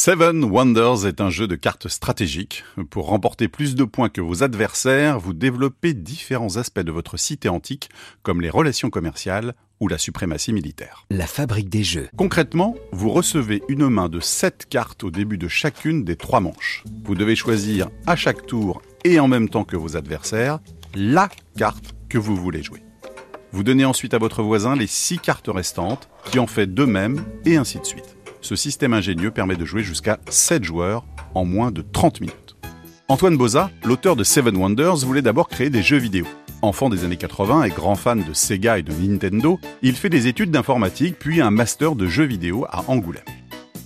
Seven Wonders est un jeu de cartes stratégiques. Pour remporter plus de points que vos adversaires, vous développez différents aspects de votre cité antique, comme les relations commerciales ou la suprématie militaire. La fabrique des jeux. Concrètement, vous recevez une main de 7 cartes au début de chacune des trois manches. Vous devez choisir à chaque tour et en même temps que vos adversaires la carte que vous voulez jouer. Vous donnez ensuite à votre voisin les 6 cartes restantes, qui en fait de même, et ainsi de suite. Ce système ingénieux permet de jouer jusqu'à 7 joueurs en moins de 30 minutes. Antoine Boza, l'auteur de Seven Wonders, voulait d'abord créer des jeux vidéo. Enfant des années 80 et grand fan de Sega et de Nintendo, il fait des études d'informatique puis un master de jeux vidéo à Angoulême.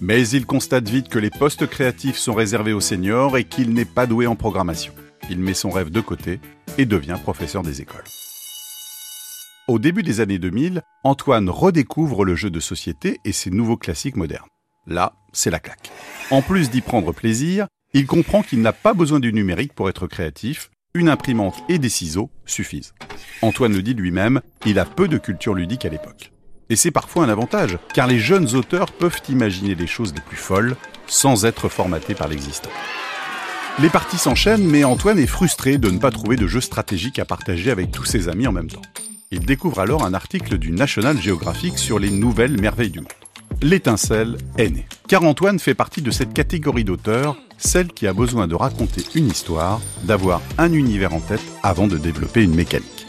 Mais il constate vite que les postes créatifs sont réservés aux seniors et qu'il n'est pas doué en programmation. Il met son rêve de côté et devient professeur des écoles. Au début des années 2000, Antoine redécouvre le jeu de société et ses nouveaux classiques modernes. Là, c'est la claque. En plus d'y prendre plaisir, il comprend qu'il n'a pas besoin du numérique pour être créatif, une imprimante et des ciseaux suffisent. Antoine le dit lui-même, il a peu de culture ludique à l'époque. Et c'est parfois un avantage, car les jeunes auteurs peuvent imaginer les choses les plus folles sans être formatés par l'existant. Les parties s'enchaînent, mais Antoine est frustré de ne pas trouver de jeu stratégique à partager avec tous ses amis en même temps. Il découvre alors un article du National Geographic sur les nouvelles merveilles du monde. L'étincelle est née. Car Antoine fait partie de cette catégorie d'auteurs, celle qui a besoin de raconter une histoire, d'avoir un univers en tête avant de développer une mécanique.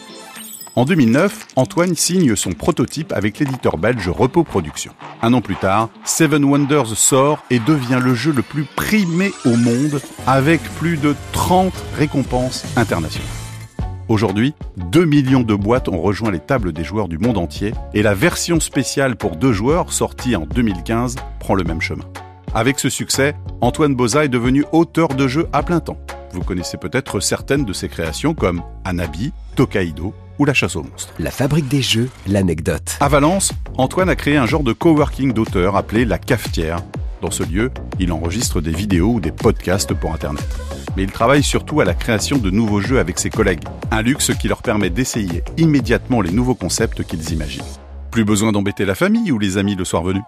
En 2009, Antoine signe son prototype avec l'éditeur belge Repos Productions. Un an plus tard, Seven Wonders sort et devient le jeu le plus primé au monde avec plus de 30 récompenses internationales. Aujourd'hui, 2 millions de boîtes ont rejoint les tables des joueurs du monde entier et la version spéciale pour deux joueurs sortie en 2015 prend le même chemin. Avec ce succès, Antoine Boza est devenu auteur de jeux à plein temps. Vous connaissez peut-être certaines de ses créations comme Anabi, Tokaido ou La chasse aux monstres. La fabrique des jeux, l'anecdote. À Valence, Antoine a créé un genre de coworking d'auteurs appelé la cafetière. Dans ce lieu, il enregistre des vidéos ou des podcasts pour Internet mais il travaille surtout à la création de nouveaux jeux avec ses collègues, un luxe qui leur permet d'essayer immédiatement les nouveaux concepts qu'ils imaginent. Plus besoin d'embêter la famille ou les amis le soir venu?